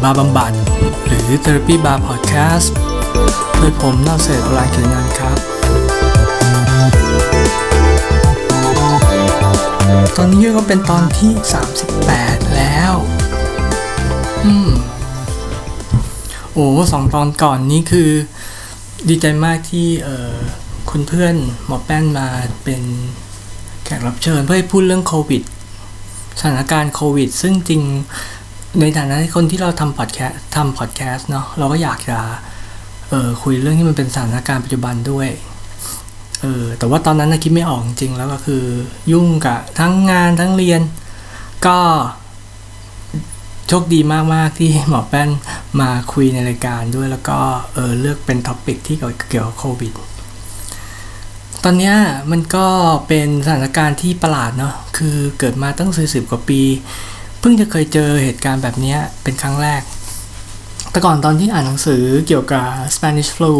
การบาบำบัด หรือ Therapy Bar Podcast โดยผมนอกเศษออนไลน์เขียนงานครับ ตอนนี้ก็เป็นตอนที่ 38 แล้ว อืม โอ้สองตอนก่อนนี้คือ ดีใจมากที่เออคุณเพื่อนหมอแป้นมาเป็นแขกรับเชิญเพื่อพูดเรื่องโควิดสถานการณ์โควิด ซึ่งจริง ในฐานะที่คนที่เราทำพอดแคสต์ทำพอดแคสต์เนาะเราก็อยากจะเออคุยเรื่องที่มันเป็นสถานการณ์ปัจจุบันด้วยเออแต่ว่าตอนนั้นนะคิดไม่ออกจริงแล้วก็คือ ยุ่งกับทั้งงานทั้งเรียน ก็โชคดีมากๆที่หมอแป้นมาคุยในรายการด้วยแล้วก็เออเลือกเป็น topic ที่เกี่ยวกับโควิดตอนนี้มันก็เป็นสถานการณ์ที่ประหลาดเนาะคือเกิดมาตั้ง40กว่าปี เพิ่งจะเคยเจอเหตุการณ์แบบนี้เป็นครั้งแรก แต่ก่อนตอนที่อ่านหนังสือเกี่ยวกับ Spanish flu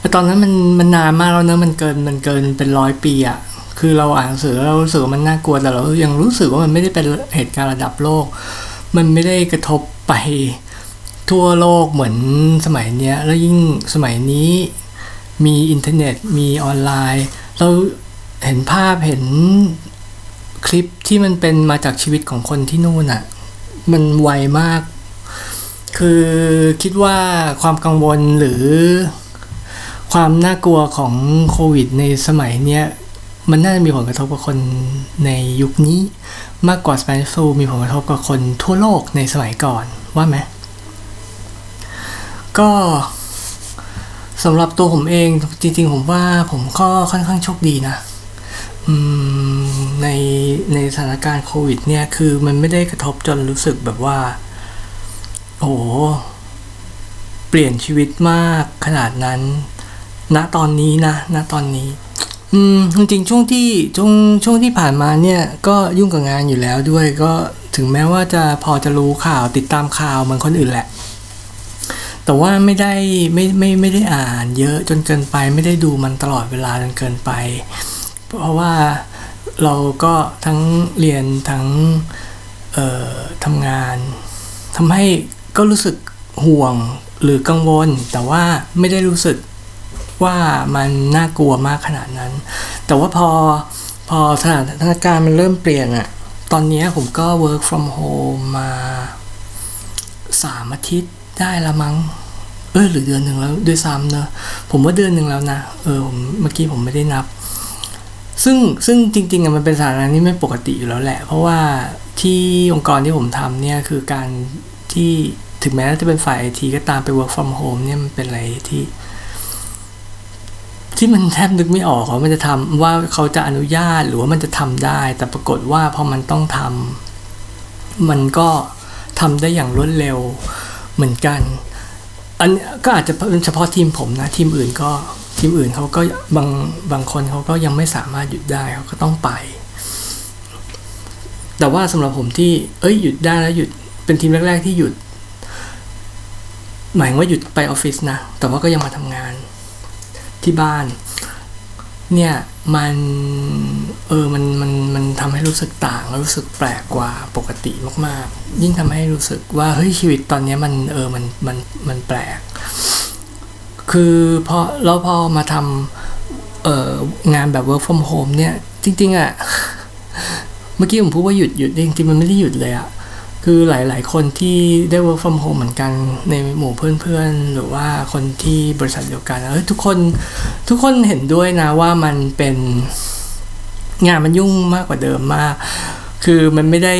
แต่ตอนนั้นมันมันนานมากแล้วเนะมันเกินมันเกินเป็นร้อยปีอะคือเราอ่านหนังสือเรารู้สึกว่ามันน่ากลัวแต่เรายังรู้สึกว่ามันไม่ได้เป็นเหตุการณ์ระดับโลก มันไม่ได้กระทบไปทั่วโลกเหมือนสมัยเนี้ยแล้วยิ่งสมัยนี้มีอินเทอร์เน็ตมีออนไลน์ เราเห็นภาพเห็น คลิปที่มันเป็นมาจากชีวิตของคนที่นู่นอะ่ะ มันไวมาก คือคิดว่าความกังวลหรือความน่ากลัวของโควิดในสมัยเนี้ยมันน่าจะมีผลกระทบกับคนในยุคนี้มากกว่าสเปนซูมีผลกระทบกับคนทั่วโลกในสมัยก่อนว่าไหมก็สำหรับตัวผมเองจริงๆ ผมว่าผมก็ค่อนข้างโชคดีนะ อืม ในในสถานการณ์โควิดเนี่ยคือมันไม่ได้กระทบจนรู้สึกแบบว่า โอ้เปลี่ยนชีวิตมากขนาดนั้น ณตอนนี้นะณตอนนี้ อืมจริงๆช่วงที่ช่วงช่วงที่ผ่านมาเนี่ยก็ยุ่งกับงานอยู่แล้วด้วยก็ถึงแม้ว่าจะพอจะรู้ข่าวติดตามข่าวเหมือนคนอื่นแหละ แต่ว่าไม่ได้ไม่ไม่ไม่ได้อ่านเยอะจนเกินไป ไม่ได้ดูมันตลอดเวลาจนเกินไป เพราะว่า เราก็ทั้งเรียนทั้งทำงานทำให้ก็รู้สึกห่วงหรือกังวล แต่ว่าไม่ได้รู้สึกว่ามันน่ากลัวมากขนาดนั้น แต่ว่าพอพอสถานการณ์มันเริ่มเปลี่ยนอะตอนนี้ผมก็ work from home มาสามอาทิตย์ได้ละมั้ง เออหรือเดือนหนึ่งแล้วด้วยซ้ำเนอะผมว่าเดือนหนึ่งแล้วนะ เออผมเมื่อกี้ผมไม่ได้นับ ซึ่งซึ่งจริงๆมันเป็นสถานะที่ไม่ปกติอยู่แล้วแหละ เพราะว่าที่องค์กรที่ผมทำเนี่ยคือการที่ถึงแม้จะเป็นฝ่ายไอทีก็ตามไป work from home เนี่ยมันเป็นอะไรที่ ที่มันแทบนึกไม่ออกว่ามันจะทำว่าเขาจะอนุญาตหรือว่ามันจะทำได้ แต่ปรากฏว่าพอมันต้องทำมันก็ทำได้อย่างรวดเร็วเหมือนกัน อันก็อาจจะเป็นเฉพาะทีมผมนะ ทีมอื่นก็ ทีมอื่นเขาก็บางบางคนเขาก็ยังไม่สามารถหยุดได้เขาก็ต้องไป แต่ว่าสำหรับผมที่เอ้ยหยุดได้แล้วหยุดเป็นทีมแรก ๆ ที่หยุด หมายว่าหยุดไปออฟฟิศนะแต่ว่าก็ยังมาทำงานที่บ้าน เนี่ยมันเออมันมันมันทำให้รู้สึกต่างแล้วรู้สึกแปลกกว่าปกติมากๆ ยิ่งทำให้รู้สึกว่าเฮ้ยชีวิตตอนนี้มันเออมันมันมันแปลก คือพอแล้วพอมาทำเอองานแบบ work from home เนี่ย จริง ๆอะ่ะ เมื่อกี้ผมพูดว่าหยุดหยุดจริงๆมันไม่ได้หยุดเลยอะ่ะ คือหลาย ๆ คนที่ได้ work from home เหมือนกันในหมู่เพื่อนๆ หรือว่าคนที่บริษัทเดียวกันเออทุกคนทุกคนเห็นด้วยนะว่ามันเป็นงานมันยุ่งมากกว่าเดิมมาก คือมันไม่ได้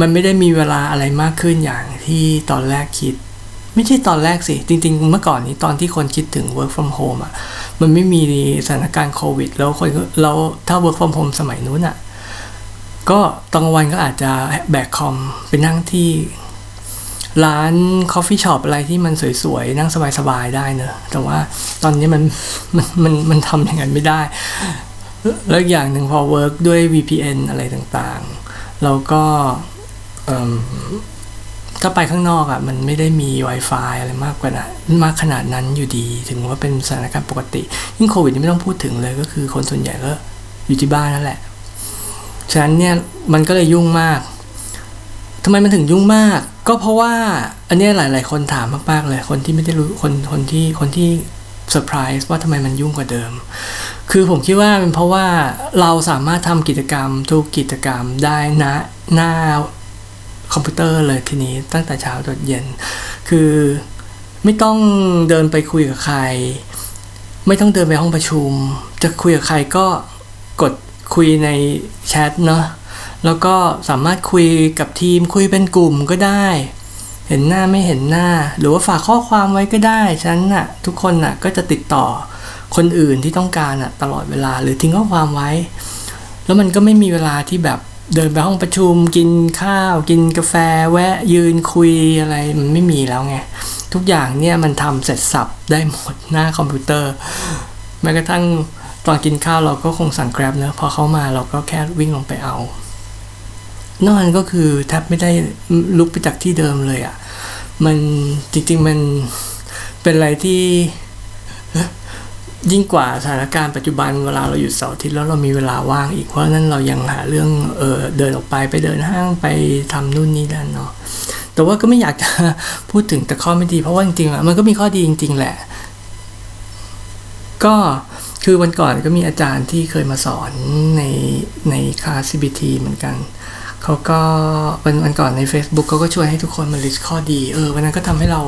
มันไม่ได้มีเวลาอะไรมากขึ้นอย่างที่ตอนแรกคิด ไม่ใช่ตอนแรกสิ จริง ๆ เมื่อก่อนนี้ตอนที่คนคิดถึง work from home อะ มันไม่มีสถานการณ์โควิด แล้วคนแล้วถ้า work from home สมัยนู้นอะ ก็ตอนกลางวันก็อาจจะแบกคอมไปนั่งที่ร้าน coffee shop อะไรที่มันสวยๆ นั่งสบายๆ ได้เนอะ แต่ว่าตอนนี้มันมันมันมันทำอย่างนั้นไม่ได้ แล้วอย่างหนึ่งพอ work ด้วย VPN อะไรต่างๆเราก็ ก็ไปข้างนอกอะ่ะมันไม่ได้มี Wi-Fi อะไรมากกว่านะมากขนาดนั้นอยู่ดี ถึงว่าเป็นสถานการณ์ปกติ ยิ่งโควิดนี่ไม่ต้องพูดถึงเลยก็คือคนส่วนใหญ่ก็อยู่ที่บ้านนั่นแหละ ฉะนั้นเนี่ยมันก็เลยยุ่งมากทำไมมันถึงยุ่งมาก ก็เพราะว่าอันเนี้ยหลาย ๆ คนถามมาก ๆ เลยคนที่ไม่ได้รู้คนคนที่คนที่เซอร์ไพรส์ว่าทำไมมันยุ่งกว่าเดิม คือผมคิดว่าเป็นเพราะว่าเราสามารถทำกิจกรรมทุกกิจกรรมได้นะหน้า คอมพิวเตอร์เลยทีนี้ตั้งแต่เช้าจนเย็น คือไม่ต้องเดินไปคุยกับใคร ไม่ต้องเดินไปห้องประชุม จะคุยกับใครก็กดคุยในแชทเนาะแล้วก็สามารถคุยกับทีมคุยเป็นกลุ่มก็ได้ เห็นหน้าไม่เห็นหน้า หรือว่าฝากข้อความไว้ก็ได้ฉันน่ะ ทุกคนน่ะก็จะติดต่อคนอื่นที่ต้องการน่ะตลอดเวลาหรือทิ้งข้อความไว้ แล้วมันก็ไม่มีเวลาที่แบบ เดินไปห้องประชุมกินข้าว กินกาแฟแวะยืนคุยอะไรมันไม่มีแล้วไง ทุกอย่างเนี่ยมันทำเสร็จสับได้หมดหน้าคอมพิวเตอร์แม้กระทั่งตอนกินข้าวเราก็คงสั่ง Grab เนอะพอเขามาเราก็แค่วิ่งลงไปเอานอกนั้นก็คือแทบไม่ได้ลุกไปจากที่เดิมเลยอะ่ะ มันจริงๆมันเป็นอะไรที่ ยิ่งกว่าสถานการณ์ปัจจุบันเวลาเราหยุดเสาร์อาทิตย์แล้วเรามีเวลาว่างอีกเพราะนั้นเรายังหาเรื่องเออเดินออกไปไปเดินห้างไปทำนู่นนี่นั่นเนาะแต่ว่าก็ไม่อยากจะพูดถึงแต่ข้อไม่ดี เพราะว่าจริงๆอะมันก็มีข้อดีจริง ๆ แหละ ก็คือวันก่อนก็มีอาจารย์ที่เคยมาสอนในในคลาส CBT เหมือนกันเขาก็วันวันก่อนใน Facebook เขาก็ช่วยให้ทุกคนมาลิสต์ข้อดี เออวันนั้นก็ทำให้เรา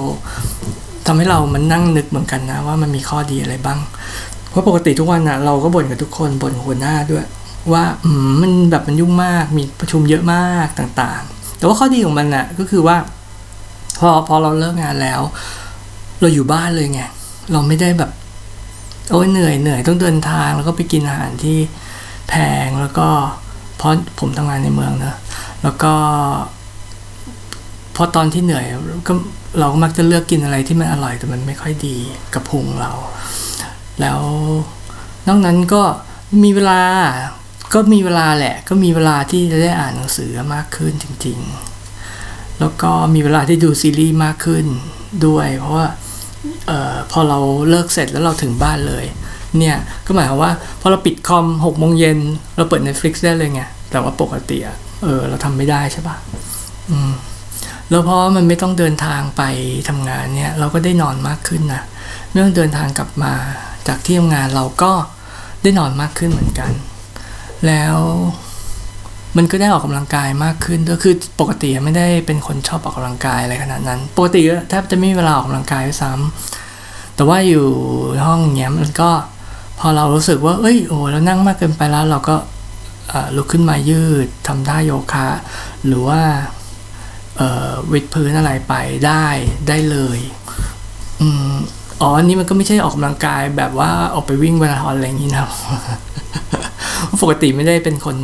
ทำให้เรามันนั่งนึกเหมือนกันนะว่ามันมีข้อดีอะไรบ้าง เพราะปกติทุกวันนะเราก็บ่นกับทุกคนบ่นหัวหน้าด้วย ว่าอืมมันแบบมันยุ่งมากมีประชุมเยอะมากต่างๆ แต่ว่าข้อดีของมันนะ่ะก็คือว่า พอพอเราเลิกงานแล้ว เราอยู่บ้านเลยไงเราไม่ได้แบบโอ้ยเหนื่อยเหนื่อยต้องเดินทางแล้วก็ไปกินอาหารที่แพงแล้วก็เพราะผมทำงานในเมืองนะแล้วก็พอตอนที่เหนื่อยก็ เราก็มักจะเลือกกินอะไรที่มันอร่อยแต่มันไม่ค่อยดีกับพุงเรา แล้วนอกนั้นก็มีเวลาก็มีเวลาแหละ ก็มีเวลาที่จะได้อ่านหนังสือมากขึ้นจริง ๆ แล้วก็มีเวลาที่ดูซีรีส์มากขึ้นด้วย เพราะว่าออพอเราเลิกเสร็จแล้วเราถึงบ้านเลย เนี่ยก็หมายความว่าพอเราปิดคอมหกโมงเย็นเราเปิด Netflix ได้เลยไงแต่ว่าปกติอะเออเราทำไม่ได้ใช่ปะอืม แล้วเพราะมันไม่ต้องเดินทางไปทำงานเนี่ยเราก็ได้นอนมากขึ้นนะไม่ต้องเดินทางกลับมาจากที่ทำงานเราก็ได้นอนมากขึ้นเหมือนกัน แล้วมันก็ได้ออกกำลังกายมากขึ้นด้วยคือปกติไม่ได้เป็นคนชอบออกกำลังกายอะไรขนาดนั้น ปกติแทบจะไม่มีเวลาออกกำลังกายด้วยซ้ำแต่ว่าอยู่ห้องเงี้ยมันก็พอเรารู้สึกว่า เอ้ยโอ้เรานั่งมากเกินไปแล้วเราก็ลุกขึ้นมายืดทำท่าโยคะ หรือว่า วิดพื้นอะไรไปได้ได้เลยอืมอ๋ออันนี้มันก็ไม่ใช่ออกกำลังกายแบบว่าออกไปวิ่งมาราธอนอะไรอย่างนี้นะปกติไม่ได้เป็นคน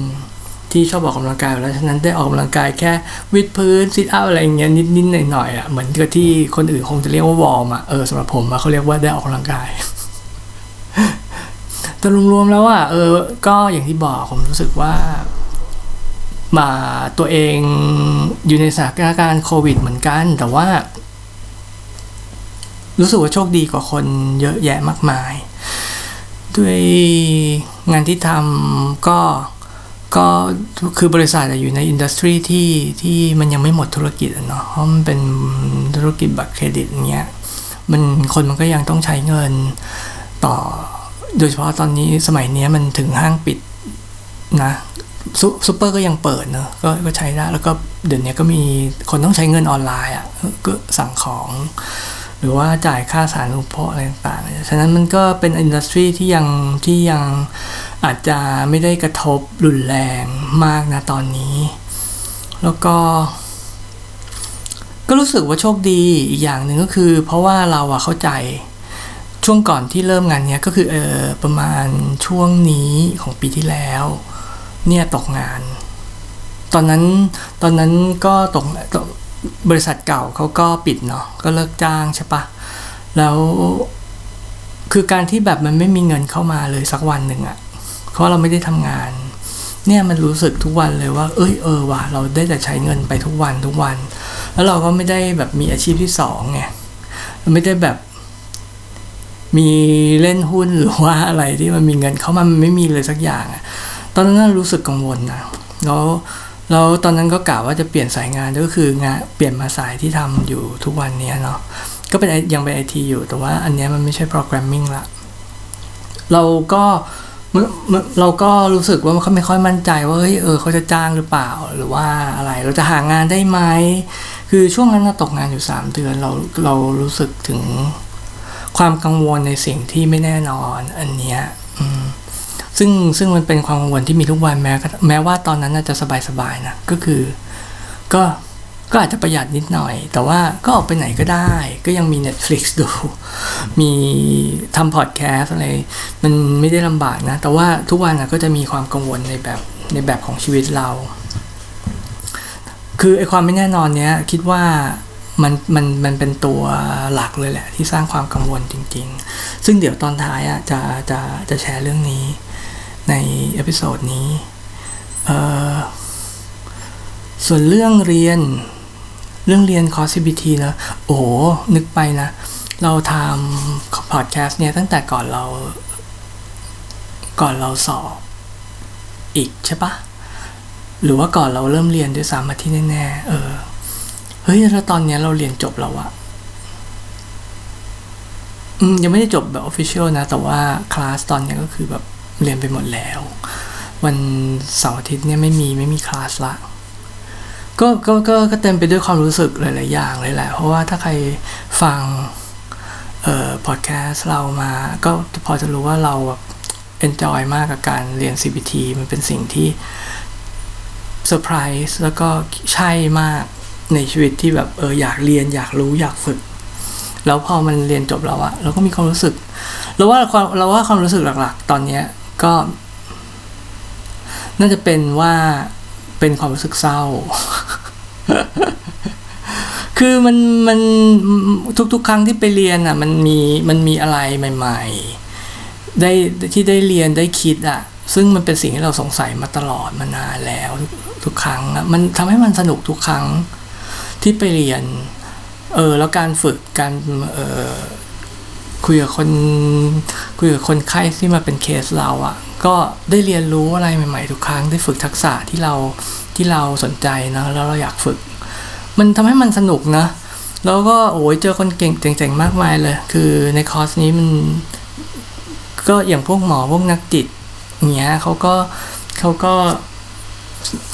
ที่ชอบออกกำลังกายแล้วฉะนั้นได้ออกกำลังกายแค่วิดพื้นซิทอัพอะไรอย่างเงี้ยนิดๆหน่อยๆอะเหมือนกับที่คนอื่นคงจะเรียกว่าวอร์มอะเออสำหรับผมเขาเรียกว่าได้ออกกำลังกายแต่รวมๆแล้วอะเออ ก็อย่างที่บอกผมรู้สึกว่า มาตัวเองอยู่ในสถานการณ์โควิดเหมือนกัน แต่ว่า รู้สึกว่าโชคดีกว่าคนเยอะแยะมากมาย ด้วยงานที่ทำก็ก็คือบริษัทอยู่ในอินดัสทรีที่ที่มันยังไม่หมดธุรกิจเนาะเพราะมันเป็นธุรกิจบัตรเครดิตเงี้ยมันคนมันก็ยังต้องใช้เงินต่อ โดยเฉพาะตอนนี้สมัยนี้มันถึงห้างปิดนะ ซูเปอร์ก็ยังเปิดเนอะกก็ใช้ได้ แล้วก็เดี๋ยวนี้ก็มีคนต้องใช้เงินออนไลน์อะก็สั่งของ หรือว่าจ่ายค่าสาธารณูปโภคอะไรต่างๆ ฉะนั้นมันก็เป็น industry ที่ยังที่ยังอาจจะไม่ได้กระทบรุนแรงมากนะตอนนี้ แล้วก็ ก็รู้สึกว่าโชคดีอีกอย่างหนึ่งก็คือ เพราะว่าเราอะเข้าใจช่วงก่อนที่เริ่มงานเนี้ยก็คือเออประมาณช่วงนี้ของปีที่แล้ว เนี่ยตกงาน ตอนนั้นตอนนั้นก็ตกบริษัทเก่าเขาก็ปิดเนาะก็เลิกจ้างใช่ปะแล้วคือการที่แบบมันไม่มีเงินเข้ามาเลยสักวันหนึ่งอะ่ะเพราะเราไม่ได้ทำงาน เนี่ยมันรู้สึกทุกวันเลยว่า เอ้ยเออว่ะเราได้แต่ใช้เงินไปทุกวันทุกวัน แล้วเราก็ไม่ได้แบบมีอาชีพที่สองไงไม่ได้แบบมีเล่นหุ้นหรือว่าอะไรที่มันมีเงินเข้ามามันไม่มีเลยสักอย่างอะ ตอนนั้นรู้สึกกังวลนะแล้วแล้วตอนนั้นก็กล่าวว่าจะเปลี่ยนสายงานก็คืองานเปลี่ยนมาสายที่ทำอยู่ทุกวันนี้เนาะก็เป็นยังเป็นไอทีอยู่แต่ว่าอันนี้มันไม่ใช่โปรแกรมมิ่งละเราก็เราก็รู้สึกว่าเขาไม่ค่อยมั่นใจว่าเฮ้ยเออเขาจะจ้างหรือเปล่าหรือว่าอะไรเราจะหางานได้ไหมคือช่วงนั้นเราตกงานอยู่สามเดือนเราเรารู้สึกถึงความกังวลในสิ่งที่ไม่แน่นอน อันเนี้ยอืม ซึ่งซึ่งมันเป็นความกังวลที่มีทุกวันแม้แม้ว่าตอนนั้นน่าจะสบายๆนะก็คือ ก็ก็อาจจะประหยัดนิดหน่อย แต่ว่าก็ออกไปไหนก็ได้ ก็ยังมี Netflix ดู มีทำพอดแคสอะไร มันไม่ได้ลำบากนะ แต่ว่าทุกวันนะก็จะมีความกังวลในแบบในแบบของชีวิตเรา คือไอความไม่แน่นอนเนี้ย คิดว่ามันมันมันเป็นตัวหลักเลยแหละ ที่สร้างความกังวลจริง ๆ ซึ่งเดี๋ยวตอนท้ายอะจะจะจะแชร์เรื่องนี้ ในepisode นี้ ส่วนเรื่องเรียน เรื่องเรียนคอร์ส CBT นะ โอ้โห นึกไปนะ เราทำพอดแคสต์เนี่ย ตั้งแต่ก่อนเรา ก่อนเราสอบ อีกใช่ปะ หรือว่าก่อนเราเริ่มเรียนด้วยซ้ำมาที่แน่ๆ เออ เฮ้ย แล้วตอนนี้เราเรียนจบแล้วอะอยังไม่ได้จบแบบ official นะ แต่ว่าคลาสตอนนี้ก็คือแบบ เรียนไปหมดแล้ว วันเสาร์อาทิตย์เนี่ยไม่มีไม่มีคลาสละก็ก็ก็ก็เต็มไปด้วยความรู้สึกหลาย ๆ อย่างเลยแหละ เพราะว่าถ้าใครฟังเอ่อพอดแคสต์เรามา ก็พอจะรู้ว่าเราแบบ enjoy มากกับการเรียน CBT มันเป็นสิ่งที่เซอร์ไพรส์แล้วก็ใช่มากในชีวิตที่แบบเอออยากเรียนอยากรู้อยากฝึก แล้วพอมันเรียนจบแล้วอะเราก็มีความรู้สึกเราว่าความเราว่าความรู้สึกหลัก ๆ ตอนเนี้ย ก็ น่าจะเป็นว่าเป็นความรู้สึกเศร้า คือมันมันทุกๆ ครั้งที่ไปเรียนอะ มันมีมันมีอะไรใหม่ ๆ ได้ที่ได้เรียนได้คิดอะ ซึ่งมันเป็นสิ่งที่เราสงสัยมาตลอดมานานแล้วทุกครั้งอะมันทำให้มันสนุกทุกครั้งที่ไปเรียน เออแล้วการฝึกการเออ คุยกับคนคุยกับคนไข้ที่มาเป็นเคสเราอะ่ะ ก็ได้เรียนรู้อะไรใหม่ ๆ ทุกครั้งได้ฝึกทักษะที่เราที่เราสนใจนะแล้วเราอยากฝึก มันทำให้มันสนุกนะ แล้วก็โอ้ยเจอคนเก่งเจ๋งๆมากมายเลย คือในคอร์สนี้มันก็อย่างพวกหมอพวกนักจิตเงี้ยเขาก็เขาก็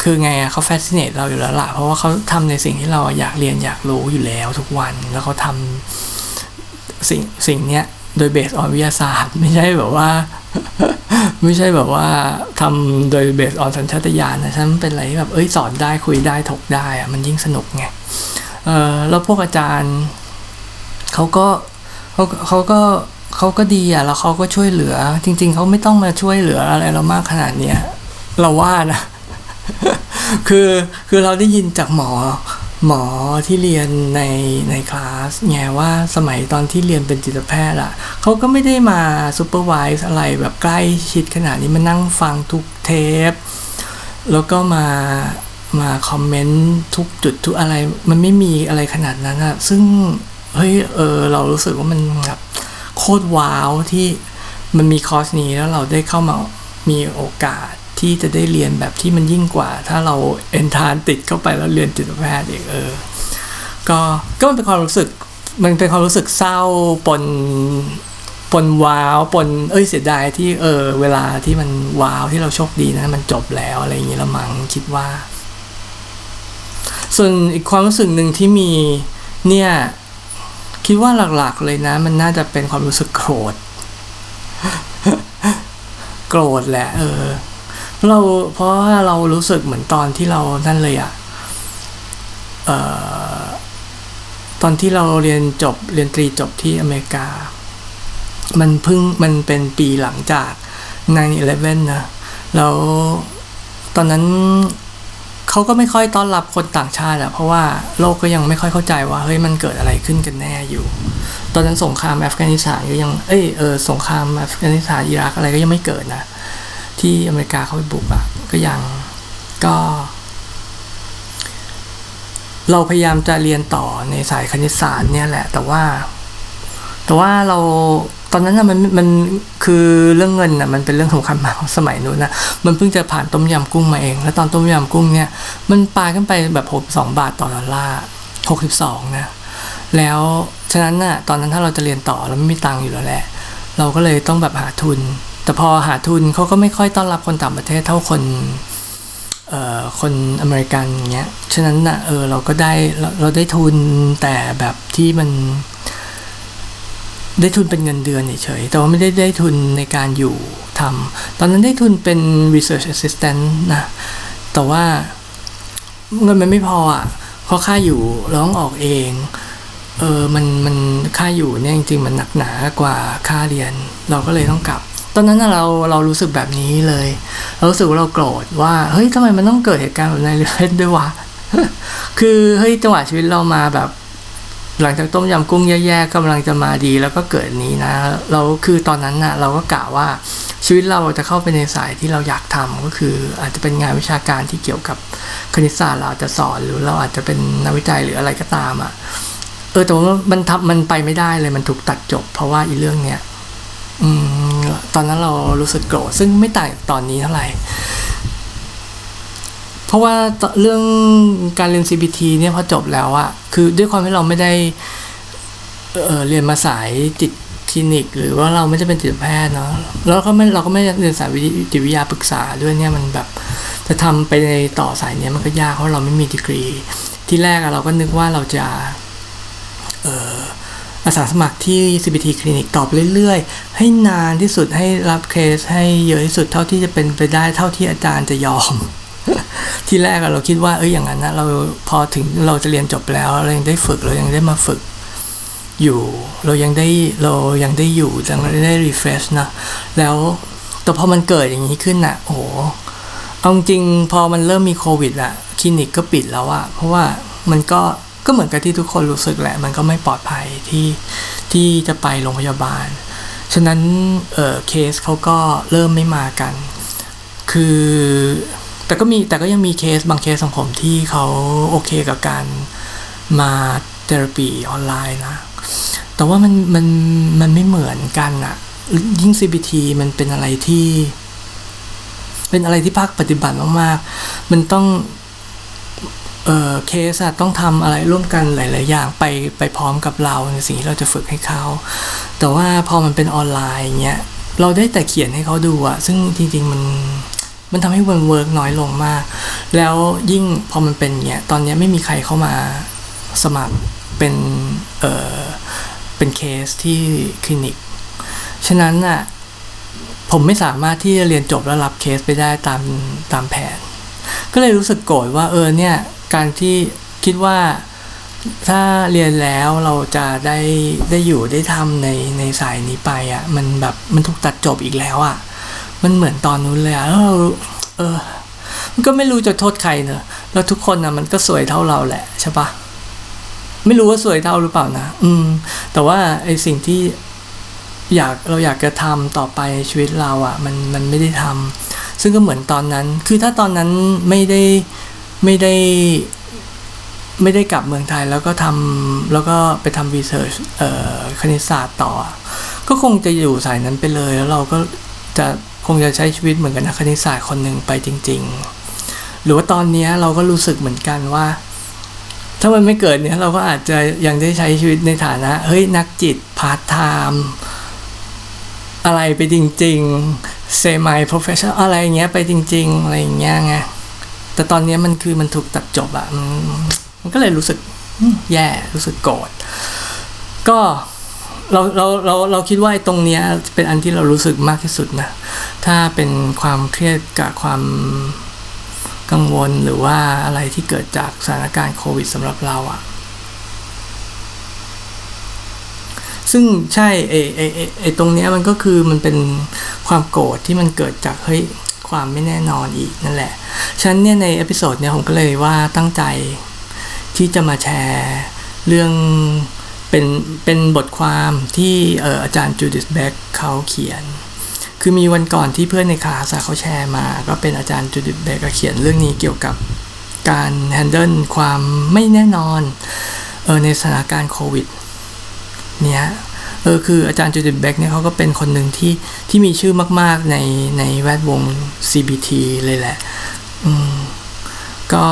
คือไงอะเขา fascinate เราอยู่แล้วล่ะเพราะว่าเขาทำในสิ่งที่เราอยากเรียนอยากรู้อยู่แล้วทุกวันแล้วเขาทำ สิ่งสิ่งเนี้ยโดย based on วิทยาศาสตร์ ไม่ใช่แบบว่า ไม่ใช่แบบว่าทำโดย based on สัญชาตญาณนะฉันเป็นอะไรแบบเอ้ยสอนได้คุยได้ถกได้อะมันยิ่งสนุกไงเออแล้วพวกอาจารย์เขาก็เขาเขาก็เขาก็ดีอะแล้วเขาก็ช่วยเหลือ จริง ๆเขาไม่ต้องมาช่วยเหลืออะไรเรามากขนาดเนี้ยเราว่านะคือคือเราได้ยินจากหมอ หมอที่เรียนในในคลาสไงว่าสมัยตอนที่เรียนเป็นจิตแพทย์อะเขาก็ไม่ได้มาซูเปอร์วิสอะไรแบบใกล้ชิดขนาดนี้มานั่งฟังทุกเทป แล้วก็มามาคอมเมนต์ทุกจุดทุกอะไร มันไม่มีอะไรขนาดนั้นอะซึ่ง เฮ้ยเออเรารู้สึกว่ามันแบบโคตรว้าวที่มันมีคอร์สนี้แล้วเราได้เข้ามามีโอกาส ที่จะได้เรียนแบบที่มันยิ่งกว่า ถ้าเราเอนทานติดเข้าไปแล้วเรียนจิตแพทย์เองเออ ก็ก็มันเป็นความรู้สึก มันเป็นความรู้สึกเศร้าปนปนว้าวปนเอ้ยเสียดายที่เออ เวลาที่มันว้าวที่เราโชคดีนะ มันจบแล้วอะไรอย่างเงี้ยละมังคิดว่า ส่วนอีกความรู้สึกหนึ่งที่มีเนี่ยคิดว่าหลักๆเลยนะ มันน่าจะเป็นความรู้สึกโกรธ โกรธแหละ เออ เราเพราะว่าเรารู้สึกเหมือนตอนที่เรานั่นเลยอะเอ่อตอนที่เราเรียนจบเรียนตรีจบที่อเมริกา มันพิ่งมันเป็นปีหลังจาก9-11นะแล้วตอนนั้นเขาก็ไม่ค่อยต้อนรับคนต่างชาติอะเพราะว่าโลกก็ยังไม่ค่อยเข้าใจว่าเฮ้ยมันเกิดอะไรขึ้นกันแน่อยู่ ตอนนั้นสงครามอัฟกานิสถานก็ยังเอ้ยเออสงครามอัฟกานิสถานอิรักอะไรก็ยังไม่เกิดนะ ที่อเมริกาเขาไปบุกอะก็ยังก็ เราพยายามจะเรียนต่อในสายคณิตศาสตร์เนี่ยแหละ แต่ว่า แต่ว่าเราตอนนั้นนะมันมันคือเรื่องเงินนะมันเป็นเรื่องสำคัญมากสมัยนู้นนะมันเพิ่งจะผ่านต้มยำกุ้งมาเอง แล้วตอนต้มยำกุ้งเนี่ย มันปาขึ้นไปแบบหกสองบาทต่อดอลลาร์หกสิบสองนะแล้วฉะนั้นน่ะตอนนั้นถ้าเราจะเรียนต่อเราไม่มีตังค์อยู่แล้วแหละ เราก็เลยต้องแบบหาทุน แต่พอหาทุนเขาก็ไม่ค่อยต้อนรับคนต่างประเทศเท่าคนเอ่อคนอเมริกันเงี้ย ฉะนั้นน่ะเออเราก็ได้เราเราได้ทุนแต่แบบที่มัน ได้ทุนเป็นเงินเดือนเฉยๆแต่ว่าไม่ได้ได้ทุนในการอยู่ทำตอนนั้นได้ทุนเป็น research assistant นะ แต่ว่าเงินมันไม่พออะเพราะค่าอยู่ร้องออกเอง เออมันมันค่าอยู่เนี่ยจริงๆมันหนักหนากว่าค่าเรียน เราก็เลยต้องกลับ ตอนนั้นเราเรารู้สึกแบบนี้เลยเรารู้สึกว่าเราโกรธว่าเฮ้ยทำไมมันต้องเกิดเหตุการณ์แบบในเรื่องด้วยวะคือเฮ้ยจังหวะชีวิตเรามาแบบ หลังจากต้มยำกุ้งแย่ๆกำลังจะมาดีแล้วก็เกิดนี้นะ เราคือตอนนั้นน่ะ เราก็กะว่าชีวิตเราจะเข้าไปในสายที่เราอยากทำก็คือ อาจจะเป็นงานวิชาการที่เกี่ยวกับคณิตศาสตร์เราอาจจะสอนหรือเราอาจจะเป็นนักวิจัยหรืออะไรก็ตามอะเออแต่ว่ามันทำมันไปไม่ได้เลยมันถูกตัดจบ เพราะว่าอีเรื่องเนี้ยอืม ตอนนั้นเรารู้สึกโกรธซึ่งไม่ต่างตอนนี้เท่าไหร่ เพราะว่าเรื่องการเรียน CBT เนี่ยพอจบแล้วอะคือด้วยความที่เราไม่ได้เเรียนมาสายจิตคลินิก หรือว่าเราไม่ได้เป็นจิตแพทย์เนาะแล้วก็ไม่เราก็ไม่เรียนสายจิตวิทยาปรึกษาด้วยเนี่ยมันแบบจะทำไปในต่อสายเนี้ยมันก็ยากเพราะเราไม่มีดีกรี ที่แรกเราก็นึกว่าเราจะ เออ อาสาสมัครที่ CBT คลินิกตอบเรื่อยๆ ให้นานที่สุดให้รับเคสให้เยอะที่สุดเท่าที่จะเป็นไปได้เท่าที่อาจารย์จะยอม ที่แรกเราคิดว่าเอ้ยอย่างนั้นนะเราพอถึงเราจะเรียนจบแล้วเรายังได้ฝึกเรายังได้มาฝึกอยู่เรายังได้เรายังได้อยู่ยังได้รีเฟรชนะแล้วแต่พอมันเกิดอย่างนี้ขึ้นน่ะโอ้โหเอาจริงพอมันเริ่มมีโควิดอะคลินิกก็ปิดแล้วอะเพราะว่ามันก็ ก็เหมือนกับที่ทุกคนรู้สึกแหละ มันก็ไม่ปลอดภัยที่ที่จะไปโรงพยาบาล ฉะนั้นเออเคสเขาก็เริ่มไม่มากัน คือแต่ก็มีแต่ก็ยังมีเคสบางเคสของผมที่เขาโอเคกับการมาเทอราปีออนไลน์นะ แต่ว่ามันมันมันไม่เหมือนกันอะยิ่ง CBT มันเป็นอะไรที่ เป็นอะไรที่ภาคปฏิบัติมากๆ มันต้อง เออเคสอะต้องทำอะไรร่วมกันหลาย ๆ อย่างไปไปพร้อมกับเราในสิ่งที่เราจะฝึกให้เขา แต่ว่าพอมันเป็นออนไลน์เงี้ยเราได้แต่เขียนให้เขาดูอะซึ่งจริง ๆ มันมันทำให้มัน work น้อยลงมาก แล้วยิ่งพอมันเป็นเงี้ยตอนนี้ไม่มีใครเข้ามาสมัครเป็นเออเป็นเคสที่คลินิก ฉะนั้นอะผมไม่สามารถที่จะเรียนจบแล้วรับเคสไปได้ตามตามแผน ก็เลยรู้สึกโกรธว่าเออเนี่ย การที่คิดว่าถ้าเรียนแล้วเราจะได้ได้อยู่ได้ทำในในสายนี้ไปอะ่ะ มันแบบมันถูกตัดจบอีกแล้วอะ่ะ มันเหมือนตอนนู้นเลยอะ่ะแล้วเราเออ มันก็ไม่รู้จะโทษใครเนอะแล้วทุกคนอะมันก็สวยเท่าเราแหละใช่ปะไม่รู้ว่าสวยเท่าหรือเปล่านะอืม แต่ว่าไอสิ่งที่อยากเราอยากจะทำต่อไปชีวิตเราอะ่ะ มันมันไม่ได้ทำซึ่งก็เหมือนตอนนั้น คือถ้าตอนนั้นไม่ได้ ไม่ได้ไม่ได้กลับเมืองไทยแล้วก็ทำแล้วก็ไปทำ research เอ่อคณิตศาสตร์ต่อ ก็คงจะอยู่สายนั้นไปเลย แล้วเราก็จะคงจะใช้ชีวิตเหมือนกับนักคณิตศาสตร์คนหนึ่งไปจริง ๆ หรือว่าตอนนี้เราก็รู้สึกเหมือนกันว่า ถ้ามันไม่เกิดเนี่ยเราก็อาจจะยังได้ใช้ชีวิตในฐานะ เฮ้ยนักจิตพาร์ทไทม์อะไรไปจริง ๆ semi profession อะไรเงี้ยไปจริง ๆ อะไรเงี้ยไง แต่ตอนนี้มันคือมันถูกตัดจบอะมันมันก็เลยรู้สึกแย่รู้สึกโกรธก็เราเราเราเราคิดว่าตรงเนี้ยเป็นอันที่เรารู้สึกมากที่สุดนะ ถ้าเป็นความเครียดกับความกังวลหรือว่าอะไรที่เกิดจากสถานการณ์โควิดสำหรับเราอะ่ะ ซึ่งใช่ไอ้ไอ้ไอ้ไอ้ตรงเนี้ยมันก็คือมันเป็นความโกรธที่มันเกิดจากเฮ้ย ความไม่แน่นอนอีกนั่นแหละ ฉะนั้นเนี่ยใน episode เนี้ยผมก็เลยว่าตั้งใจที่จะมาแชร์เรื่องเป็นเป็นบทความที่อออาจารย์ Judith Beck เขาเขียน คือมีวันก่อนที่เพื่อนในคลาสเขาแชร์มา ก็เป็นอาจารย์ Judith Beck เขียนเรื่องนี้เกี่ยวกับการ handle ความไม่แน่นอนเออในสถานการณ์โควิดเนี้ย เออคืออาจารย์ Judith Beck เนี่ยเขาก็เป็นคนหนึ่งที่ที่มีชื่อมาก ๆ ในในแวดวง CBT เลยแหละ อืมก็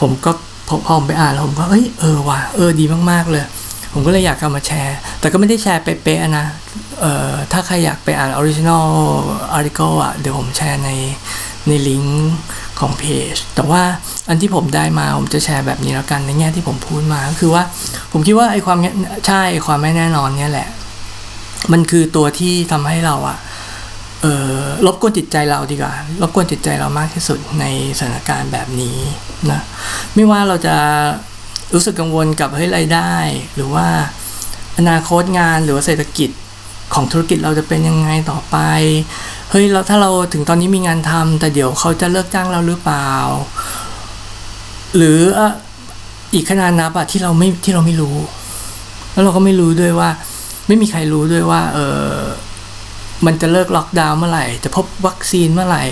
ผมก็พอผมไปอ่านแล้วผมก็เอ้ยเออว่ะเออดีมาก ๆ เลย ผมก็เลยอยากเอามาแชร์ แต่ก็ไม่ได้แชร์เป๊ะๆนะเอ่อถ้าใครอยากไปอ่าน original article อะเดี๋ยวผมแชร์ในในลิงก์ของเพจ แต่ว่าอันที่ผมได้มาผมจะแชร์แบบนี้แล้วกันในแง่ที่ผมพูดมาก็คือว่า ผมคิดว่าไอ้ความใช่ความไม่แน่นอนเนี่ยแหละ มันคือตัวที่ทำให้เราอะเออรบกวนจิตใจเราดีกว่ารบกวนจิตใจเรามากที่สุดในสถานการณ์แบบนี้นะไม่ว่าเราจะรู้สึกกังวลกับเฮ้ยรายได้ หรือว่าอนาคตงานหรือว่าเศรษฐกิจของธุรกิจเราจะเป็นยังไงต่อไปเฮ้ยเราถ้าเราถึงตอนนี้มีงานทำแต่เดี๋ยวเขาจะเลิกจ้างเราหรือเปล่า หรืออีกขนาดนับอะที่เราไม่ที่เราไม่รู้ แล้วเราก็ไม่รู้ด้วยว่า ไม่มีใครรู้ด้วยว่า เออมันจะเลิกล็อกดาวน์เมื่อไหร่ จะพบวัคซีนเมื่อไหร่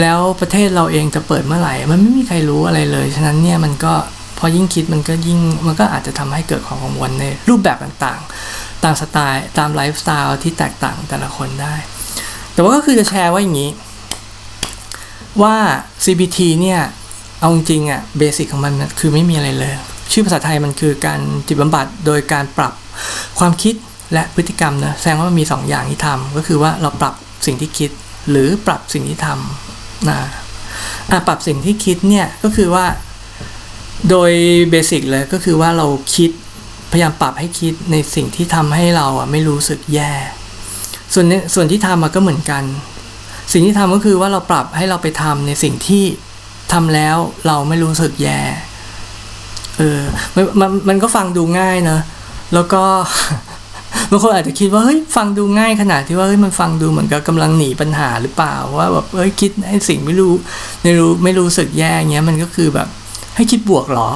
แล้วประเทศเราเองจะเปิดเมื่อไหร่ มันไม่มีใครรู้อะไรเลย ฉะนั้นเนี่ยมันก็พอยิ่งคิดมันก็ยิ่งมันก็อาจจะทำให้เกิดความกังวลในรูปแบบต่างๆ ตามสไตล์ตามไลฟ์สไตล์ที่แตกต่างแต่ละคนได้ แต่ว่าก็คือจะแชร์ว่าอย่างนี้ ว่า CBT เนี่ย เอาจริงๆอะเบสิกของมันคือไม่มีอะไรเลย ชื่อภาษาไทยมันคือการจิตบำบัดโดยการปรับความคิด และพฤติกรรมนะแสดงว่ามันมี2ออย่างที่ทำก็คือว่าเราปรับสิ่งที่คิดหรือปรับสิ่งที่ทำนะปรับสิ่งที่คิดเนี่ยก็คือว่า โดยเบสิกเลยก็คือว่าเราคิดพยายามปรับให้คิดในสิ่งที่ทำให้เราอะไม่รู้สึกแย่ ส่วนส่วนที่ทำมาก็เหมือนกัน สิ่งที่ทำก็คือว่าเราปรับให้เราไปทำในสิ่งที่ทำแล้วเราไม่รู้สึกแย่ เออมันมันมันก็ฟังดูง่ายนะ แล้วก็ บางคนอาจจะคิดว่าเฮ้ยฟังดูง่ายขนาดที่ว่าเฮ้ยมันฟังดูเหมือนกับกำลังหนีปัญหาหรือเปล่าว่าแบบเฮ้ยคิดให้สิ่งไม่รู้ไม่รู้ไม่รู้สึกแย่เงี้ยมันก็คือแบบให้คิดบวกหรอ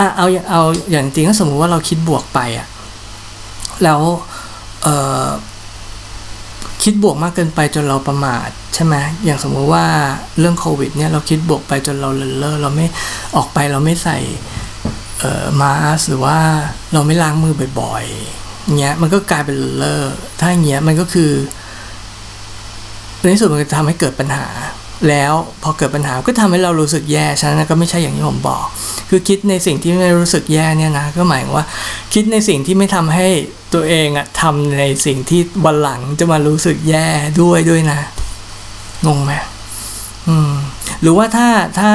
อะเอาเอาอย่างจริงก็สมมุติว่าเราคิดบวกไปอะแล้วเออคิดบวกมากเกินไปจนเราประมาทใช่ไหมอย่างสมมุติว่าเรื่องโควิดเนี่ยเราคิดบวกไปจนเราเลินเล่อเราไม่ออกไปเราไม่ใส่เอ่อมาสหรือว่าเราไม่ล้างมือบ่อย เงี้ยมันก็กลายเป็นเลอถ้าเงี้ยมันก็คือในที่สุดมันจะทำให้เกิดปัญหา แล้วพอเกิดปัญหาก็ทำให้เรารู้สึกแย่ฉะนั้นก็ไม่ใช่อย่างที่ผมบอก คือคิดในสิ่งที่ไม่รู้สึกแย่เนี่ยนะก็หมายว่าคิดในสิ่งที่ไม่ทำให้ตัวเองอะทำในสิ่งที่วันหลังจะมารู้สึกแย่ด้วยด้วยนะงงไหมอืม หรือว่าถ้าถ้า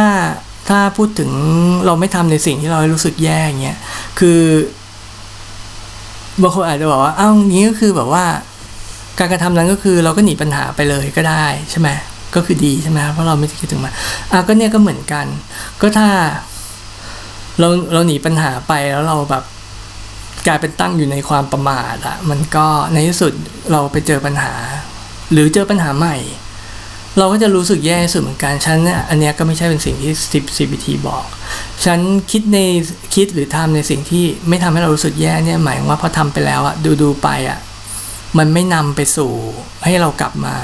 ถ้าพูดถึงเราไม่ทำในสิ่งที่เรารู้สึกแย่เงี้ยคือ บางคนอาจจะบอกว่าเอ้าวงี้ก็คือแบบว่า การกระทำนั้นก็คือเราก็หนีปัญหาไปเลยก็ได้ใช่ไหมก็คือดีใช่ไหมเพราะเราไม่คิดถึงมันอะก็เนี่ยก็เหมือนกัน ก็ถ้าเราเราหนีปัญหาไปแล้วเราแบบกลายเป็นตั้งอยู่ในความประมาทอะมันก็ในที่สุดเราไปเจอปัญหา หรือเจอปัญหาใหม่ เราก็จะรู้สึกแย่สุดเหมือนกันฉันเนี่ยอันเนี้ยก็ไม่ใช่เป็นสิ่งที่ CBT บอก ฉันคิดในคิดหรือทำในสิ่งที่ไม่ทำให้เรารู้สึกแย่เนี่ยหมายว่าพอทำไปแล้วอะดูดูไปอะมันไม่นำไปสู่ให้เรากลับมา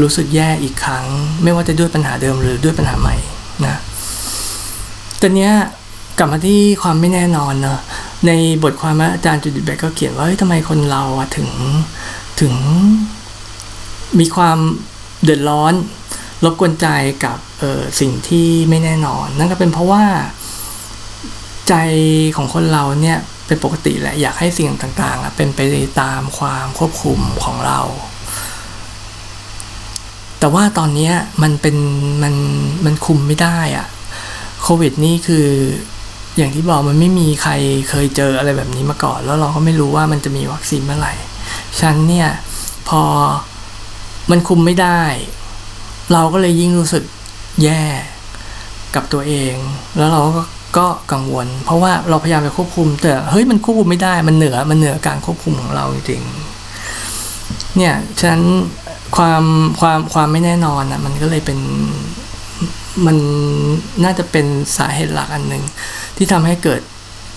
รู้สึกแย่อีกครั้ง ไม่ว่าจะด้วยปัญหาเดิมหรือด้วยปัญหาใหม่นะตอนเนี้ยกลับมาที่ความไม่แน่นอนเนอะในบทความอาจารย์จูดิตแบกก็เขียนว่าเฮ้ยทำไมคนเราอะถึงถึงมีความ เดือดร้อนรบกวนใจกับเออสิ่งที่ไม่แน่นอน นั่นก็เป็นเพราะว่า ใจของคนเราเนี่ยเป็นปกติแหละอยากให้สิ่งต่างๆเป็นไปตามความควบคุมของเรา แต่ว่าตอนนี้มันเป็นมันมันคุมไม่ได้อะโควิดนี่คืออย่างที่บอกมันไม่มีใครเคยเจออะไรแบบนี้มาก่อน แล้วเราก็ไม่รู้ว่ามันจะมีวัคซีนเมื่อไหร่ฉันเนี่ยพอ มันคุมไม่ได้ เราก็เลยยิ่งรู้สึกแย่กับตัวเอง แล้วเราก็ก็กังวล เพราะว่าเราพยายามไปควบคุม แต่เฮ้ยมันควบคุมไม่ได้มันเหนือมันเหนือการควบคุมของเราจริงเนี่ยฉะนั้นความความความไม่แน่นอนอะมันก็เลยเป็นมันน่าจะเป็นสาเหตุหลักอันหนึ่งที่ทำให้เกิด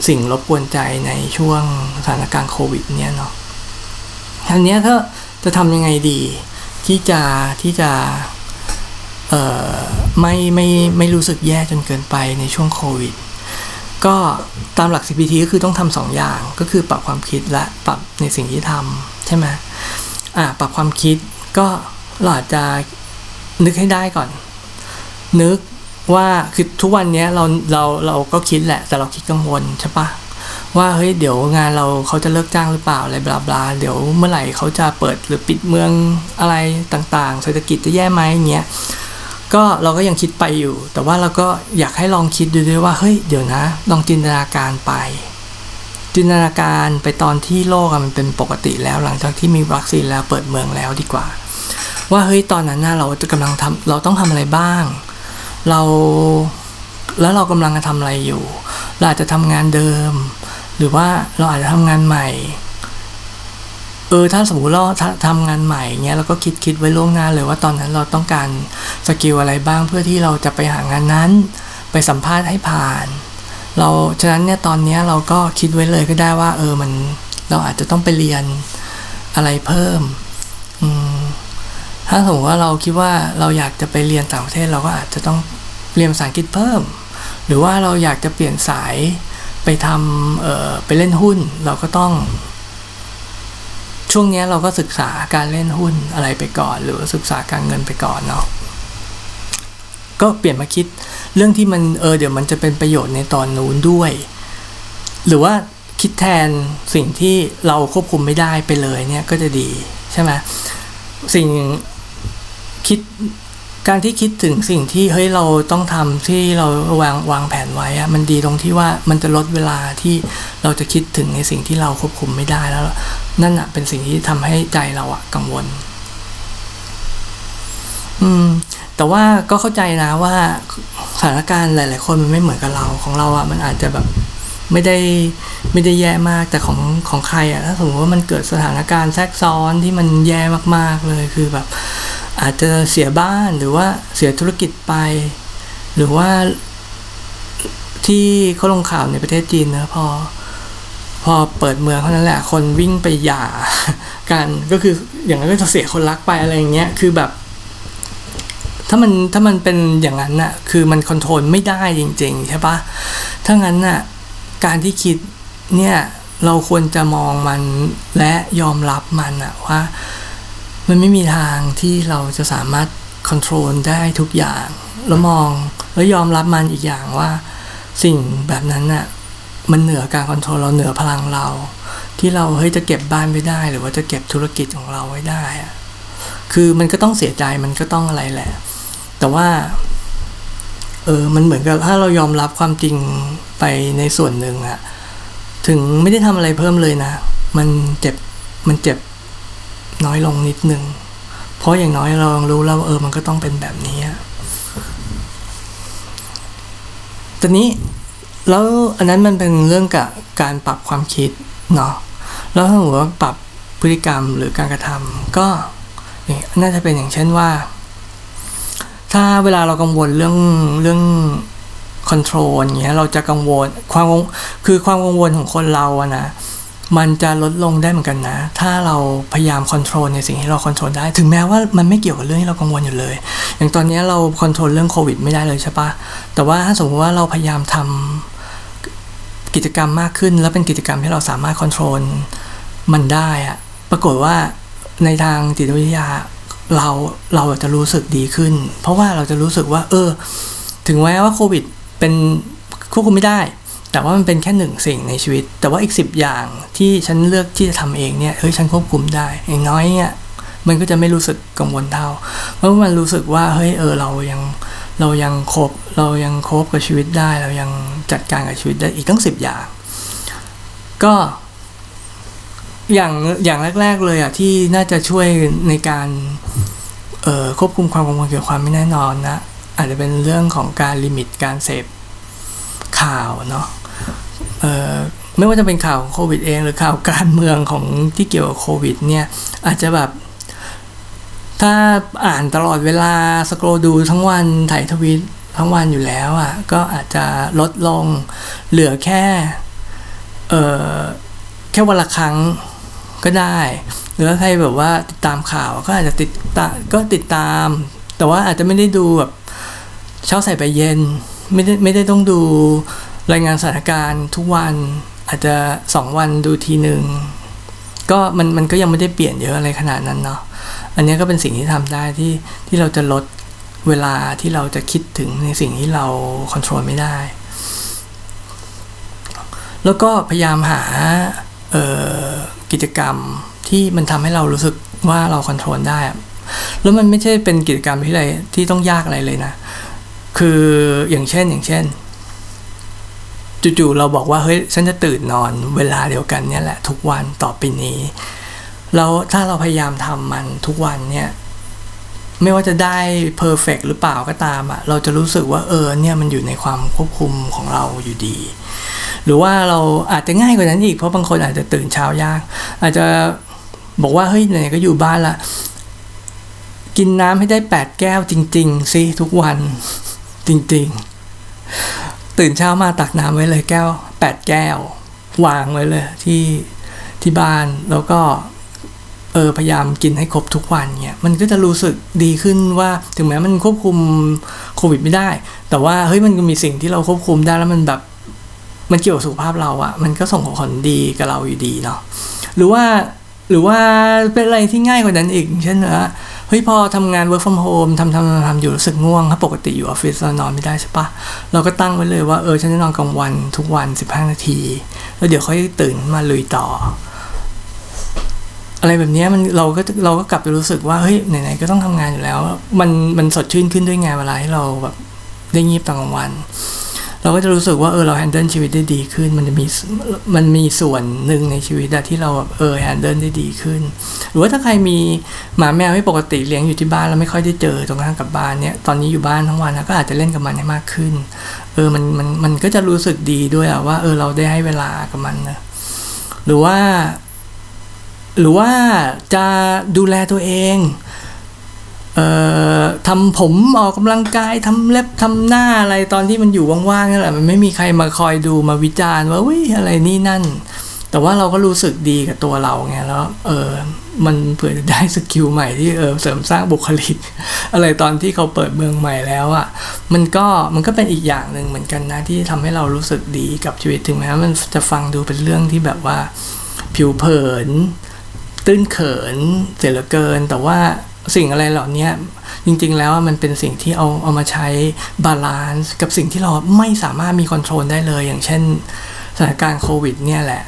สิ่งรบกวนใจในช่วงสถานการณ์โควิดเนี่ยเนาะอันนี้ถ้าจะทำยังไงดี ที่จะที่จะไม่ไม่ไม่รู้สึกแย่จนเกินไปในช่วงโควิด ก็ตามหลัก CPT ก็คือต้องทำสองอย่างก็คือปรับความคิดและปรับในสิ่งที่ทำใช่ไหมอ่าปรับความคิดก็เราอาจจะนึกให้ได้ก่อน นึกว่าคือทุกวันนี้เราเราเราก็คิดแหละ แต่เราคิดกังวลใช่ปะ ว่าเฮ้ยเดี๋ยวงานเราเขาจะเลิกจ้างหรือเปล่าอะไรบลาบลาเดี๋ยวเมื่อไหร่เขาจะเปิดหรือปิดเมืองอะไรต่างๆ เศรษฐกิจจะแย่ไหมเงี้ยก็เราก็ยังคิดไปอยู่ แต่ว่าเราก็อยากให้ลองคิดดูด้วยว่าเฮ้ยเดี๋ยวนะ ลองจินตนาการไป จินตนาการไปตอนที่โลกมันเป็นปกติแล้วหลังจากที่มีวัคซีนแล้วเปิดเมืองแล้วดีกว่า ว่าเฮ้ยตอนนั้นน่ะเราจะกำลังทำเราต้องทำอะไรบ้าง เราแล้วเรากำลังจะทำอะไรอยู่เราอาจจะทำงานเดิม หรือว่าเราอาจจะทำงานใหม่ เออถ้าสมมติเราทำงานใหม่เงี้ยเราก็คิดคิดไว้ล่วงหน้าเลยว่าตอนนั้นเราต้องการ skill อะไรบ้างเพื่อที่เราจะไปหางานนั้น ไปสัมภาษณ์ให้ผ่าน เราฉะนั้นเนี่ยตอนนี้เราก็คิดไว้เลยก็ได้ว่า เออมันเราอาจจะต้องไปเรียนอะไรเพิ่มอืมถ้าสมมติว่าเราคิดว่าเราอยากจะไปเรียนต่างประเทศเราก็อาจจะต้องเรียนภาษาอังกฤษเพิ่ม หรือว่าเราอยากจะเปลี่ยนสาย ไปทำเอ่อไปเล่นหุ้นเราก็ต้อง ช่วงนี้เราก็ศึกษาการเล่นหุ้นอะไรไปก่อน หรือศึกษาการเงินไปก่อนเนาะก็เปลี่ยนมาคิดเรื่องที่มันเออเดี๋ยวมันจะเป็นประโยชน์ในตอนนู้นด้วย หรือว่าคิดแทนสิ่งที่เราควบคุมไม่ได้ไปเลยเนี่ยก็จะดีใช่ไหมสิ่งคิด การที่คิดถึงสิ่งที่เฮ้ยเราต้องทำที่เราวางวางแผนไว้อะมันดีตรงที่ว่ามันจะลดเวลาที่เราจะคิดถึงในสิ่งที่เราควบคุมไม่ได้แล้ว นั่นอะเป็นสิ่งที่ทำให้ใจเราอะกังวล อืม แต่ว่าก็เข้าใจนะว่าสถานการณ์หลาย ๆ คนมันไม่เหมือนกับเราของเราอะมันอาจจะแบบไม่ได้ไม่ได้แย่มากแต่ของของใครอะถ้าสมมติว่ามันเกิดสถานการณ์แทรกซ้อนที่มันแย่มากๆเลยคือแบบ อาจจะเสียบ้านหรือว่าเสียธุรกิจไป หรือว่าที่เขาลงข่าวในประเทศจีนนะพอ พอเปิดเมืองเท่านั้นแหละ คนวิ่งไปหย่ากันก็คืออย่างนั้นก็จะเสียคนรักไปอะไรอย่างเงี้ยคือแบบ ถ้ามันถ้ามันเป็นอย่างนั้นน่ะ คือมัน control ไม่ได้จริง ๆ ใช่ปะถ้างั้นน่ะการที่คิดเนี่ยเราควรจะมองมันและยอมรับมันอะว่า มันไม่มีทางที่เราจะสามารถ control ได้ทุกอย่าง แล้วมองแล้วยอมรับมันอีกอย่างว่า สิ่งแบบนั้นน่ะมันเหนือการ control เราเหนือพลังเรา ที่เราเฮ้ยจะเก็บบ้านไว้ได้ หรือว่าจะเก็บธุรกิจของเราไว้ได้อะคือมันก็ต้องเสียใจมันก็ต้องอะไรแหละ แต่ว่าเออมันเหมือนกับถ้าเรายอมรับความจริงไปในส่วนหนึ่งอะถึงไม่ได้ทำอะไรเพิ่มเลยนะ มันเจ็บมันเจ็บ น้อยลงนิดนึง เพราะอย่างน้อยเรารู้แล้วเออมันก็ต้องเป็นแบบนี้ตอนนี้แล้วอันนั้นมันเป็นเรื่องกับการปรับความคิดเนาะแล้วถ้าสมมติว่าปรับพฤติกรรมหรือการกระทำก็น่าจะเป็นอย่างเช่นว่า ถ้าเวลาเรากังวลเรื่องเรื่อง control อย่างเงี้ยเราจะกังวลความคือความกังวลของคนเราอะนะ มันจะลดลงได้เหมือนกันนะ ถ้าเราพยายาม control ในสิ่งที่เรา control ได้ ถึงแม้ว่ามันไม่เกี่ยวกับเรื่องที่เรากังวลอยู่เลย อย่างตอนนี้เรา control เรื่องโควิดไม่ได้เลยใช่ปะแต่ว่าถ้าสมมติว่าเราพยายามทำกิจกรรมมากขึ้น แล้วเป็นกิจกรรมที่เราสามารถคอนโทรลมันได้อะปรากฏว่าในทางจิตวิทยาเราเราจะรู้สึกดีขึ้น เพราะว่าเราจะรู้สึกว่า เออ ถึงแม้ว่าโควิดเป็นควบคุมไม่ได้ แต่ว่ามันเป็นแค่หนึ่งสิ่งในชีวิต แต่ว่าอีกสิบอย่างที่ฉันเลือกที่จะทำเองเนี่ยเฮ้ยฉันควบคุมได้อย่างน้อยเนี่ยมันก็จะไม่รู้สึกกังวลเท่า เพราะมันรู้สึกว่าเฮ้ยเออเรายังเรายังคบเรายังคบกับชีวิตได้ เรายังจัดการกับชีวิตได้อีกตั้งสิบอย่าง ก็อย่างอย่างแรก ๆ เลยอะที่น่าจะช่วยในการเอ่อควบคุมความกังวลเกี่ยวกับความไม่แน่นอนนะอาจจะเป็นเรื่องของการลิมิตการเสพข่าวเนาะ ไม่ว่าจะเป็นข่าวโควิดเองหรือข่าวการเมืองของที่เกี่ยวกับโควิดเนี่ยอาจจะแบบถ้าอ่านตลอดเวลาสครอดูทั้งวันถ่ายทวีตทั้งวันอยู่แล้วอะ่ะก็อาจจะลดลงเหลือแค่เอ่อแค่วันละครั้งก็ได้ หรือใครแบบว่าติดตามข่าวก็อาจจะติดตาก็ติดตาม แต่ว่าอาจจะไม่ได้ดูแบบเช้าใส่ไปเย็น ไม่ได้ไม่ได้ต้องดู รายงานสถานการณ์ทุกวันอาจจะสองวันดูทีหนึ่งก็มันมันก็ยังไม่ได้เปลี่ยนเยอะอะไรขนาดนั้นเนาะอันนี้ก็เป็นสิ่งที่ทำได้ที่ที่เราจะลดเวลาที่เราจะคิดถึงในสิ่งที่เราควบคุมไม่ได้ แล้วก็พยายามหากิจกรรมที่มันทำให้เรารู้สึกว่าเราควบคุมได้ แล้วมันไม่ใช่เป็นกิจกรรมที่อะไรที่ต้องยากอะไรเลยนะ คืออย่างเช่นอย่างเช่น จู่ๆเราบอกว่าเฮ้ยฉันจะตื่นนอนเวลาเดียวกันเนี่ยแหละทุกวันต่อไปนี้แล้วถ้าเราพยายามทำมันทุกวันเนี่ยไม่ว่าจะได้เพอร์เฟกหรือเปล่าก็ตามอะเราจะรู้สึกว่าเออเนี่ยมันอยู่ในความควบคุมของเราอยู่ดี หรือว่าเราอาจจะง่ายกว่านั้นอีกเพราะบางคนอาจจะตื่นเช้ายาก อาจจะบอกว่าเฮ้ยไหนก็อยู่บ้านละกินน้ำให้ได้แปดแก้วจริงๆสิทุกวันจริง ๆ ตื่นเช้ามาตักน้ำไว้เลยแก้วแปดแก้ว วางไว้เลยที่ที่บ้านแล้วก็เออพยายามกินให้ครบทุกวันเนี่ยมันก็จะรู้สึกดีขึ้นว่าถึงแม้มันควบคุมโควิดไม่ได้ แต่ว่าเฮ้ยมันมีสิ่งที่เราควบคุมได้แล้วมันแบบมันเกี่ยวกับสุขภาพเราอะมันก็ส่งผลดีกับเราอยู่ดีเนาะหรือว่าหรือว่าเป็นอะไรที่ง่ายกว่านั้นอีก เช่นว่า ฮ้ยพอทำงาน work from home ทำทำทำอยู่รู้สึกง่วงถ้าปกติอยู่ออฟฟิศเรานอนไม่ได้ใช่ปะเราก็ตั้งไว้เลยว่าเออฉันจะนอนกลางวันทุกวัน 15 นาที แล้วเดี๋ยวค่อยตื่นมาลุยต่อ อะไรแบบนี้มันเราก็เราก็กลับไปรู้สึกว่าเฮ้ยไหนๆก็ต้องทำงานอยู่แล้ว มันมันสดชื่นขึ้นด้วยไงเวลาให้เราแบบได้งีบตอนกลางวัน เราก็จะรู้สึกว่าเออเราแฮนเดิลชีวิตได้ดีขึ้น มันจะมีมันมีส่วนหนึ่งในชีวิตที่เราเออแฮนเดิลได้ดีขึ้น หรือว่าถ้าใครมีหมาแมวไม่ปกติเลี้ยงอยู่ที่บ้านแล้วไม่ค่อยได้เจอตรงข้างกับบ้านเนี่ยตอนนี้อยู่บ้านทั้งวันก็อาจจะเล่นกับมันให้มากขึ้น เออมันมันมันก็จะรู้สึกดีด้วยอะว่าเออเราได้ให้เวลากับมันนะหรือว่า หรือว่าจะดูแลตัวเอง ทำผมออกกำลังกายทำเล็บทำหน้าอะไรตอนที่มันอยู่ว่างๆนั่นแหละมันไม่มีใครมาคอยดูมาวิจารณ์ว่าวิอะไรนี่นั่น แต่ว่าเราก็รู้สึกดีกับตัวเราไงแล้วเออมันเผื่อได้ skill ใหม่ที่เออเสริมสร้างบุคลิก อะไรตอนที่เขาเปิดเมืองใหม่แล้วอะ่ะมันก็มันก็เป็นอีกอย่างหนึ่งเหมือนกันนะที่ทำให้เรารู้สึกดีกับชีวิตถึงแม้มันจะฟังดูเป็นเรื่องที่แบบว่า ผิวเผิน ตื้นเขินเสียเหลือเกิน แต่ว่า สิ่งอะไรเหล่านี้จริงๆแล้วมันเป็นสิ่งที่เอาเอามาใช้ balance กับสิ่งที่เราไม่สามารถมีคอนโทรลได้เลย อย่างเช่นสถานการณ์โควิด เนี่ยแหละ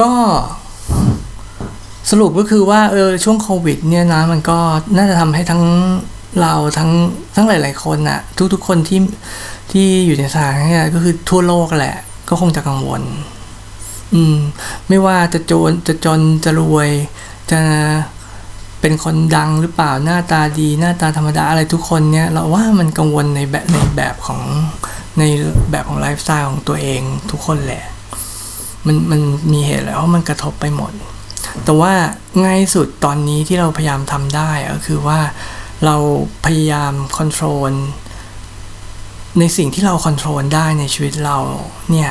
ก็สรุปก็คือว่าเออช่วงโควิด เนี่ยนะมันก็น่าจะทำให้ทั้งเราทั้งทั้งหลาย ๆ คนอะทุกๆคนที่ที่อยู่ในสถานการณ์ก็คือทั่วโลกแหละ ก็คงจะกังวล อืม ไม่ว่าจะจนจะจนจะรวย จะเป็นคนดังหรือเปล่าหน้าตาดี หน้าตาธรรมดาอะไรทุกคนเนี่ย เราว่ามันกังวลในแบบในแบบของในแบบของไลฟ์สไตล์ของตัวเองทุกคนแหละ มันมันมีเหตุแล้วมันกระทบไปหมด แต่ว่าง่ายสุดตอนนี้ที่เราพยายามทำได้ก็คือว่าเราพยายาม control ในสิ่งที่เรา control ได้ในชีวิตเราเนี่ย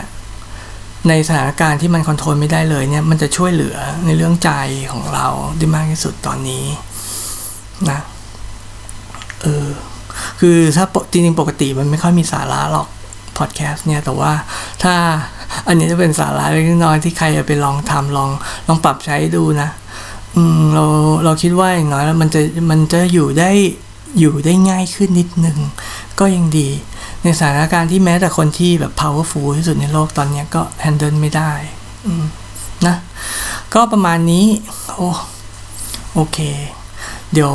ในสถานการณ์ที่มัน control ไม่ได้เลยเนี่ยมันจะช่วยเหลือในเรื่องใจของเราได้มากที่สุดตอนนี้นะเออคือถ้าจริงๆปกติมันไม่ค่อยมีสาระหรอกพอดแคสต์เนี่ยแต่ว่าถ้าอันนี้จะเป็นสาระเล็กน้อยที่ใครจะไปลองทำลองลองปรับใช้ดูนะ อืมเราเราคิดว่าอย่างน้อยแล้วมันจะมันจะอยู่ได้อยู่ได้ง่ายขึ้นนิดนึงก็ยังดี ในสถานการณ์ที่แม้แต่คนที่แบบ powerful ที่สุดในโลกตอนนี้ก็ handle ไม่ได้นะ ก็ประมาณนี้ โอ้โอเค เดี๋ยว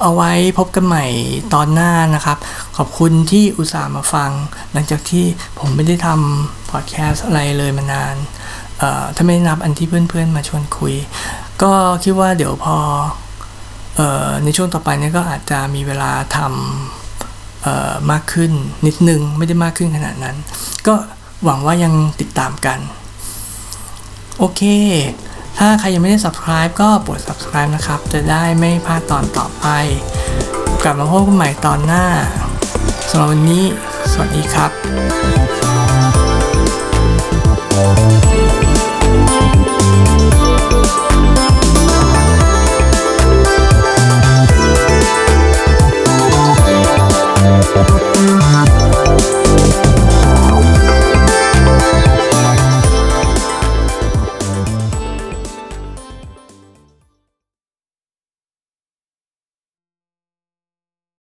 เอาไว้พบกันใหม่ตอนหน้านะครับ ขอบคุณที่อุตส่าห์มาฟัง หลังจากที่ผมไม่ได้ทำพอดแคสต์อะไรเลยมานานถ้าไม่นับอันที่เพื่อนๆมาชวนคุย ก็คิดว่าเดี๋ยวพอออในช่วงต่อไปนี้ก็อาจจะมีเวลาทำ มากขึ้นนิดนึงไม่ได้มากขึ้นขนาดนั้น ก็หวังว่ายังติดตามกัน โอเค ถ้าใครยังไม่ได้ subscribe ก็กด subscribe นะครับ จะได้ไม่พลาดตอนต่อไป กลับมาพบกันใหม่ตอนหน้าสำหรับวันนี้ สวัสดีครับ